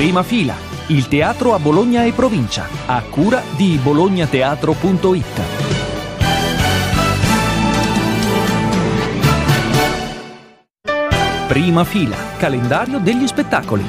Prima fila, il teatro a Bologna e provincia, a cura di bolognateatro.it. Prima fila, calendario degli spettacoli.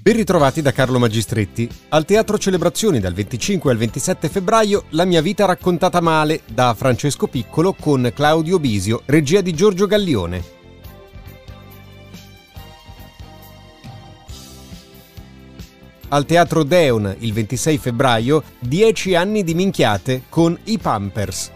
Ben ritrovati da Carlo Magistretti. Al Teatro Celebrazioni dal 25 al 27 febbraio La mia vita raccontata male da Francesco Piccolo con Claudio Bisio, regia di Giorgio Gallione. Al Teatro Deon il 26 febbraio 10 anni di minchiate con i Pampers.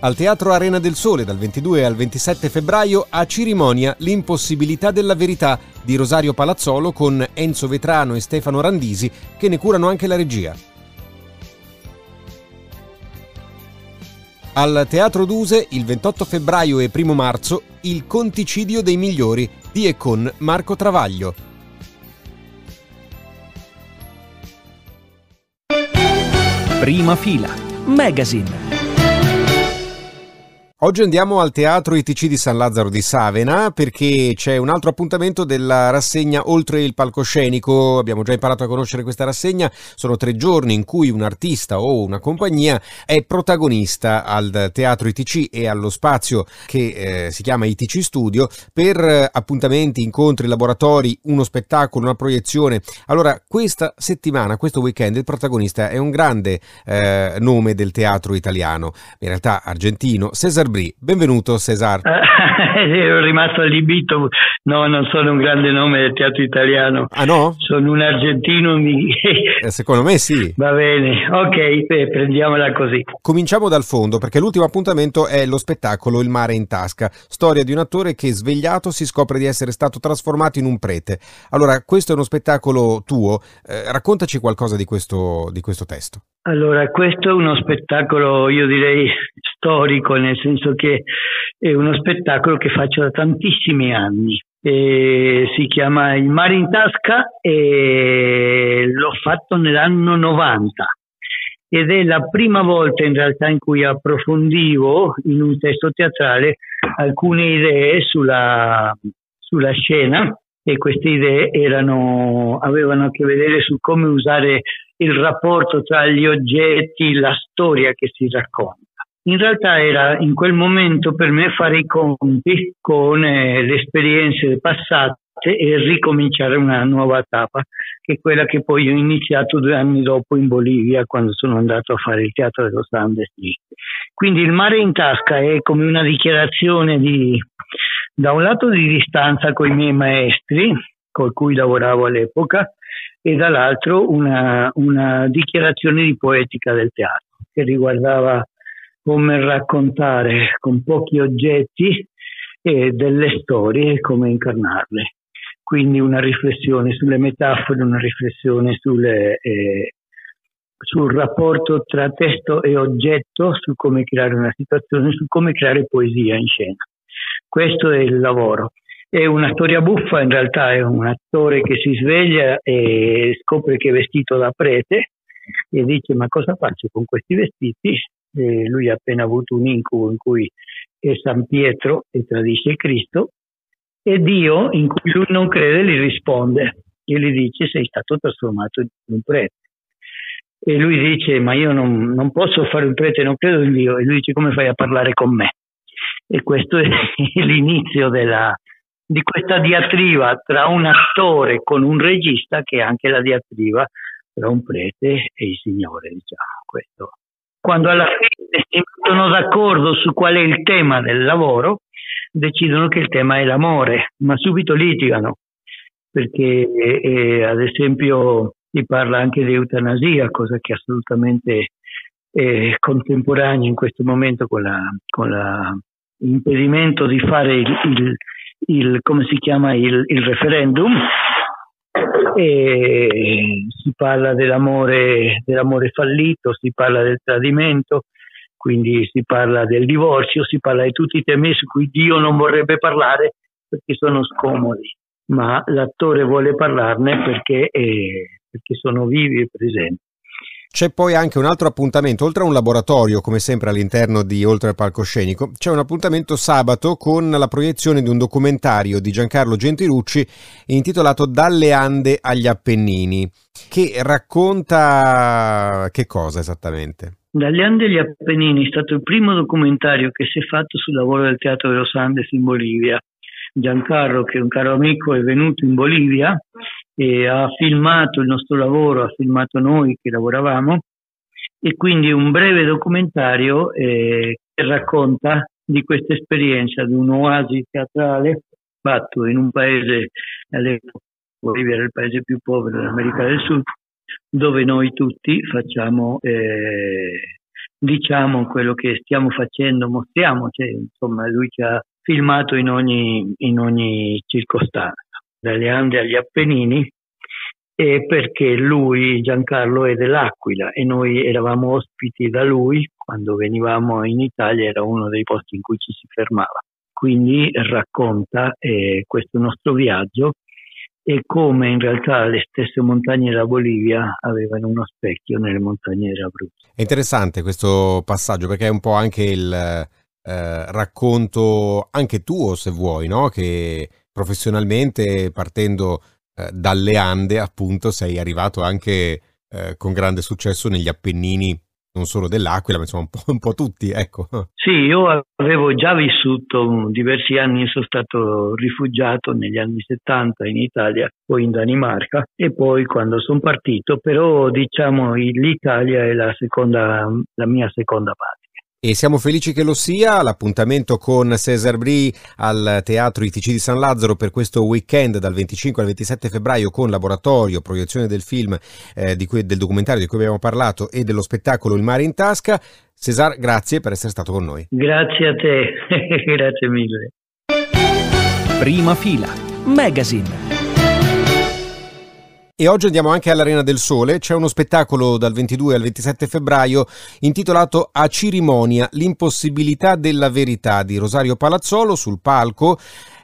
Al Teatro Arena del Sole dal 22 al 27 febbraio a Cerimonia L'impossibilità della verità di Rosario Palazzolo con Enzo Vetrano e Stefano Randisi che ne curano anche la regia. Al Teatro Duse il 28 febbraio e 1 marzo Il Conticidio dei Migliori di e con Marco Travaglio. Prima fila, Magazine. Oggi andiamo al Teatro ITC di San Lazzaro di Savena perché c'è un altro appuntamento della rassegna Oltre il palcoscenico. Abbiamo già imparato a conoscere questa rassegna. Sono tre giorni in cui un artista o una compagnia è protagonista al Teatro ITC e allo spazio che eh, si chiama ITC Studio per eh, appuntamenti, incontri, laboratori, uno spettacolo, una proiezione. Allora, questa settimana, questo weekend, il protagonista è un grande eh, nome del teatro italiano, in realtà argentino, Cesar Brie. Benvenuto Cesar. Ero rimasto allibito, no, non sono un grande nome del teatro italiano. Ah no? Sono un argentino. Mi... Eh, secondo me sì. Va bene, ok, eh, prendiamola così. Cominciamo dal fondo perché l'ultimo appuntamento è lo spettacolo Il mare in tasca, storia di un attore che svegliato si scopre di essere stato trasformato in un prete. Allora, questo è uno spettacolo tuo, eh, raccontaci qualcosa di questo, di questo testo. Allora, questo è uno spettacolo, io direi storico, nel senso che è uno spettacolo che faccio da tantissimi anni. E si chiama Il mare in tasca e l'ho fatto nell'anno 90 ed è la prima volta in realtà in cui approfondivo in un testo teatrale alcune idee sulla, sulla scena e queste idee erano, avevano a che vedere su come usare il rapporto tra gli oggetti, la storia che si racconta. In realtà era in quel momento per me fare i conti con eh, le esperienze passate e ricominciare una nuova tappa, che è quella che poi ho iniziato due anni dopo in Bolivia, quando sono andato a fare il teatro dello Andes lì. Quindi il mare in tasca è come una dichiarazione di, da un lato di distanza con i miei maestri, con cui lavoravo all'epoca, e dall'altro una, una dichiarazione di poetica del teatro, che riguardava come raccontare con pochi oggetti eh, delle storie come incarnarle. Quindi una riflessione sulle metafore, una riflessione sulle, eh, sul rapporto tra testo e oggetto, su come creare una situazione, su come creare poesia in scena. Questo è il lavoro. È una storia buffa, in realtà è un attore che si sveglia e scopre che è vestito da prete e dice ma cosa faccio con questi vestiti? Eh, lui ha appena avuto un incubo in cui è San Pietro e tradisce Cristo e Dio, in cui lui non crede, gli risponde e gli dice sei stato trasformato in un prete. E lui dice ma io non, non posso fare un prete, non credo in Dio. E lui dice come fai a parlare con me? E questo è l'inizio della, di questa diatriba tra un attore con un regista che è anche la diatriba tra un prete e il Signore, diciamo. Questo quando alla fine si mettono d'accordo su qual è il tema del lavoro, decidono che il tema è l'amore, ma subito litigano, perché eh, ad esempio si parla anche di eutanasia, cosa che è assolutamente è contemporanea in questo momento con, l'impedimento di fare il, il, il, come si chiama, il, il referendum, e si parla dell'amore, dell'amore fallito, si parla del tradimento, quindi si parla del divorzio, si parla di tutti i temi su cui Dio non vorrebbe parlare perché sono scomodi, ma l'attore vuole parlarne perché, è, perché sono vivi e presenti. C'è poi anche un altro appuntamento, oltre a un laboratorio, come sempre all'interno di Oltre al Palcoscenico, c'è un appuntamento sabato con la proiezione di un documentario di Giancarlo Gentilucci intitolato Dalle Ande agli Appennini, che racconta che cosa esattamente? Dalle Ande agli Appennini è stato il primo documentario che si è fatto sul lavoro del Teatro de los Andes in Bolivia. Giancarlo, che è un caro amico, è venuto in Bolivia e ha filmato il nostro lavoro, ha filmato noi che lavoravamo e quindi un breve documentario eh, che racconta di questa esperienza di un'oasi teatrale fatto in un paese, Bolivia era il paese più povero dell'America del Sud, dove noi tutti facciamo, eh, diciamo quello che stiamo facendo, mostriamo, cioè, insomma lui ci ha filmato in ogni, in ogni circostanza dalle Ande agli Appennini perché lui, Giancarlo, è dell'Aquila e noi eravamo ospiti da lui quando venivamo in Italia, era uno dei posti in cui ci si fermava. Quindi racconta eh, questo nostro viaggio e come in realtà le stesse montagne della Bolivia avevano uno specchio nelle montagne dell'Abruzzo. È interessante questo passaggio perché è un po' anche il eh, racconto anche tuo, se vuoi, no? che professionalmente, partendo eh, dalle Ande, appunto, sei arrivato anche eh, con grande successo negli Appennini, non solo dell'Aquila, ma insomma un po', un po', tutti, ecco. Sì, io avevo già vissuto diversi anni, sono stato rifugiato negli anni 70 in Italia, poi in Danimarca e poi quando sono partito, però diciamo l'Italia è la, seconda, la mia seconda patria e siamo felici che lo sia. L'appuntamento con Cesar Brie al Teatro ITC di San Lazzaro per questo weekend dal 25 al 27 febbraio con laboratorio, proiezione del film, eh, cui, del documentario di cui abbiamo parlato e dello spettacolo Il mare in tasca. Cesar, grazie per essere stato con noi. Grazie a te, grazie mille. Prima fila, Magazine. E oggi andiamo anche all'Arena del Sole, c'è uno spettacolo dal 22 al 27 febbraio intitolato A cerimonia, l'impossibilità della verità di Rosario Palazzolo sul palco.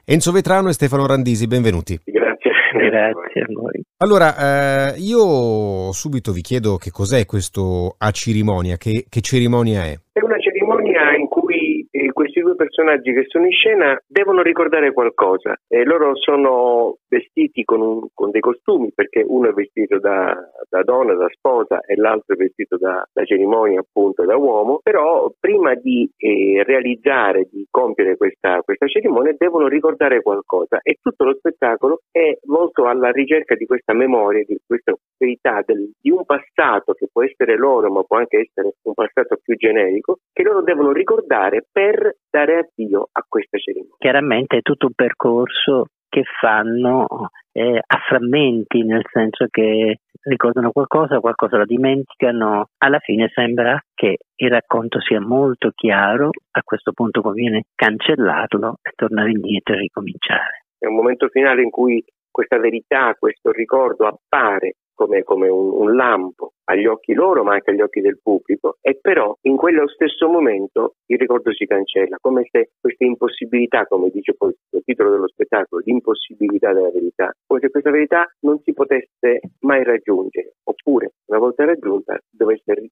Enzo Vetrano e Stefano Randisi, benvenuti. Grazie. Grazie a voi. Allora, eh, io subito vi chiedo che cos'è questo A cerimonia, che, che cerimonia è? È una cerimonia in cui eh, questi due personaggi che sono in scena devono ricordare qualcosa. Eh, loro sono vestiti con, un, con, dei costumi perché uno è vestito da, da donna, da sposa e l'altro è vestito da, da cerimonia appunto da uomo, però prima di eh, realizzare, di compiere questa, questa cerimonia devono ricordare qualcosa e tutto lo spettacolo è volto alla ricerca di questa memoria, di questa verità del, di un passato che può essere loro ma può anche essere un passato più generico che loro devono ricordare per dare avvio a questa cerimonia. Chiaramente è tutto un percorso che fanno eh, a frammenti, nel senso che ricordano qualcosa, qualcosa lo dimenticano. Alla fine sembra che il racconto sia molto chiaro, a questo punto conviene cancellarlo e tornare indietro e ricominciare. È un momento finale in cui questa verità, questo ricordo appare come, come un, un, lampo agli occhi loro ma anche agli occhi del pubblico e però in quello stesso momento il ricordo si cancella, come se questa impossibilità, come dice poi il titolo dello spettacolo, l'impossibilità della verità, come se questa verità non si potesse mai raggiungere, oppure una volta raggiunta dovesse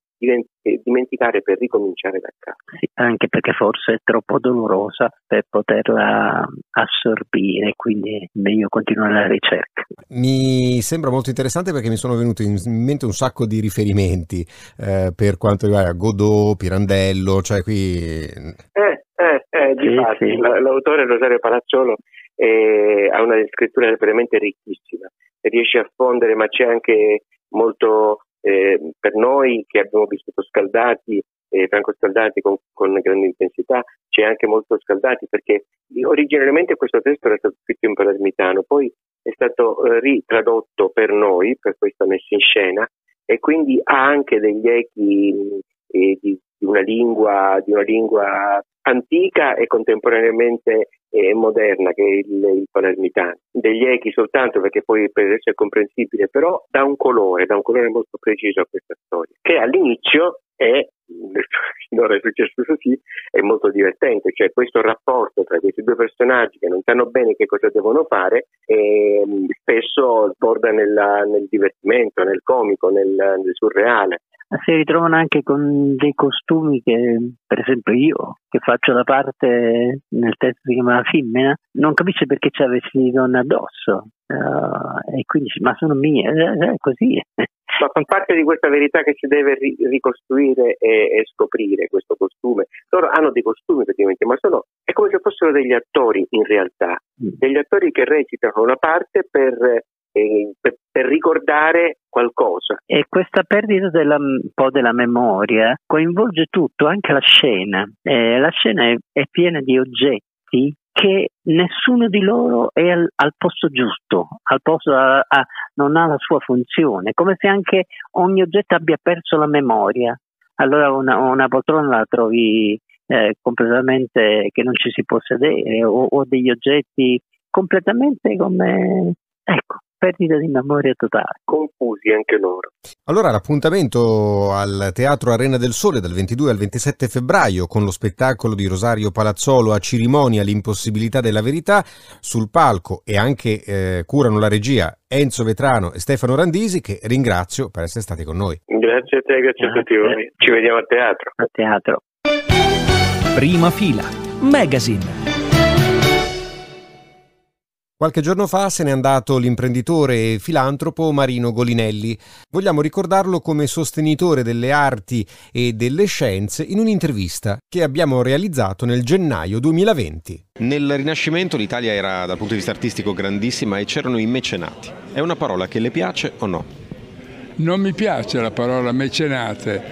dimenticare per ricominciare da capo. Sì, anche perché forse è troppo dolorosa per poterla assorbire, quindi è meglio continuare la ricerca. Mi sembra molto interessante perché mi sono venuti in mente un sacco di riferimenti eh, per quanto riguarda Godot, Pirandello, cioè qui... Eh, eh, eh, sì, sì. l'autore Rosario Palacciolo eh, ha una scrittura veramente ricchissima, riesce a fondere, ma c'è anche molto eh, per noi che abbiamo vissuto scaldati, eh, Franco Scaldati con, con, grande intensità, c'è anche molto Scaldati perché originariamente questo testo era stato scritto in palermitano, poi è stato eh, ritradotto per noi, per questa messa in scena, e quindi ha anche degli echi eh, di, di, una lingua, di, una lingua, antica e contemporaneamente eh, moderna che è il, il, palermitano. Degli echi soltanto perché poi per essere comprensibile, però dà un colore, dà un colore molto preciso a questa storia, che all'inizio è finora è successo così, è molto divertente, cioè questo rapporto tra questi due personaggi che non sanno bene che cosa devono fare e spesso sborda nella, nel divertimento, nel comico, nel, nel, surreale. si ritrovano anche con dei costumi che, per esempio io, che faccio la parte nel testo si chiama La femmina, non capisce perché c'ha vestiti di donna addosso. Uh, e quindi ma sono mie, è così. Ma fa parte di questa verità che si deve ri- ricostruire e, e, scoprire questo costume. Loro hanno dei costumi praticamente, ma sono, è come se fossero degli attori in realtà, mm. degli attori che recitano una parte per eh, per, per, ricordare qualcosa. E questa perdita della, un po' della memoria coinvolge tutto, anche la scena. Eh, la scena è, è, piena di oggetti che nessuno di loro è al, al posto giusto, al posto a, a, non ha la sua funzione, come se anche ogni oggetto abbia perso la memoria. Allora una, una poltrona la trovi eh, completamente che non ci si può sedere o, o degli oggetti completamente come ecco perdita di memoria totale. Confusi anche loro. Allora l'appuntamento al Teatro Arena del Sole dal 22 al 27 febbraio con lo spettacolo di Rosario Palazzolo a cerimonia l'impossibilità della verità sul palco e anche eh, curano la regia Enzo Vetrano e Stefano Randisi che ringrazio per essere stati con noi. Grazie a te, grazie, grazie. a tutti voi. Ci vediamo a teatro. A teatro. Prima fila. Magazine. Qualche giorno fa se n'è andato l'imprenditore e filantropo Marino Golinelli. Vogliamo ricordarlo come sostenitore delle arti e delle scienze in un'intervista che abbiamo realizzato nel gennaio 2020. Nel Rinascimento l'Italia era dal punto di vista artistico grandissima e c'erano i mecenati. È una parola che le piace o no? Non mi piace la parola mecenate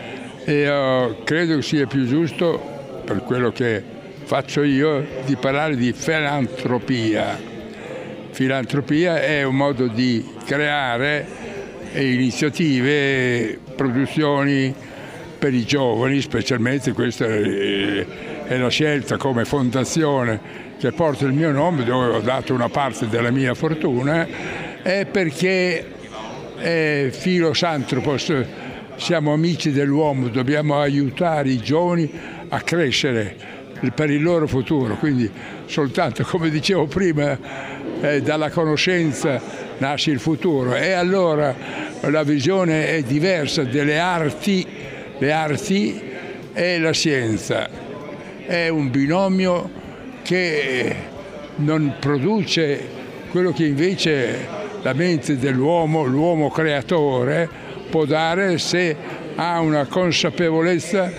e uh, credo che sia più giusto, per quello che faccio io, di parlare di filantropia filantropia è un modo di creare iniziative, produzioni per i giovani, specialmente questa è la scelta come fondazione che porta il mio nome, dove ho dato una parte della mia fortuna, è perché è filosantropos, siamo amici dell'uomo, dobbiamo aiutare i giovani a crescere per il loro futuro, quindi soltanto come dicevo prima eh, dalla conoscenza nasce il futuro e allora la visione è diversa delle arti, le arti e la scienza. È un binomio che non produce quello che invece la mente dell'uomo, l'uomo creatore, può dare se ha una consapevolezza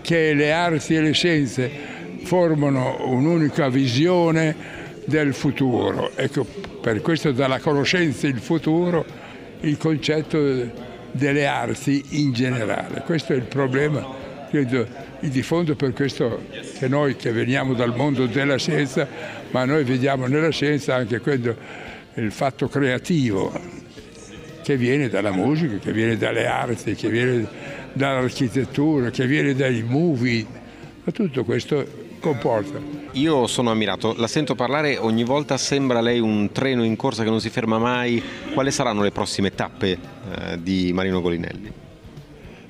che le arti e le scienze formano un'unica visione del futuro. Ecco, per questo dalla conoscenza il futuro il concetto delle arti in generale. Questo è il problema, credo, di fondo per questo che noi che veniamo dal mondo della scienza, ma noi vediamo nella scienza anche quello, il fatto creativo che viene dalla musica, che viene dalle arti, che viene dall'architettura, che viene dai movie, ma tutto questo comporta. Io sono ammirato, la sento parlare ogni volta, sembra lei un treno in corsa che non si ferma mai. Quali saranno le prossime tappe eh, di Marino Golinelli?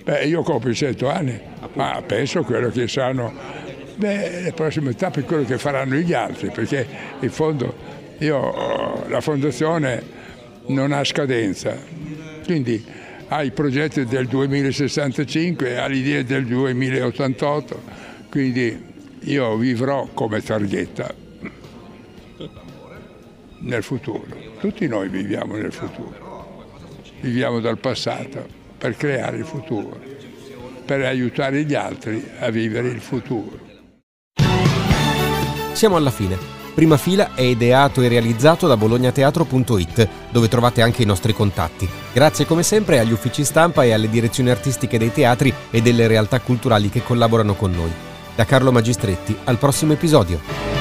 Beh, io compio 100 anni, ma penso quello che saranno beh, le prossime tappe, quello che faranno gli altri, perché in fondo io, la fondazione non ha scadenza, quindi ha i progetti del 2065, ha l'idea del 2088, quindi io vivrò come targhetta nel futuro. Tutti noi viviamo nel futuro, viviamo dal passato per creare il futuro, per aiutare gli altri a vivere il futuro. Siamo alla fine. Prima fila è ideato e realizzato da bolognateatro.it, dove trovate anche i nostri contatti. Grazie come sempre agli uffici stampa e alle direzioni artistiche dei teatri e delle realtà culturali che collaborano con noi. Da Carlo Magistretti, al prossimo episodio.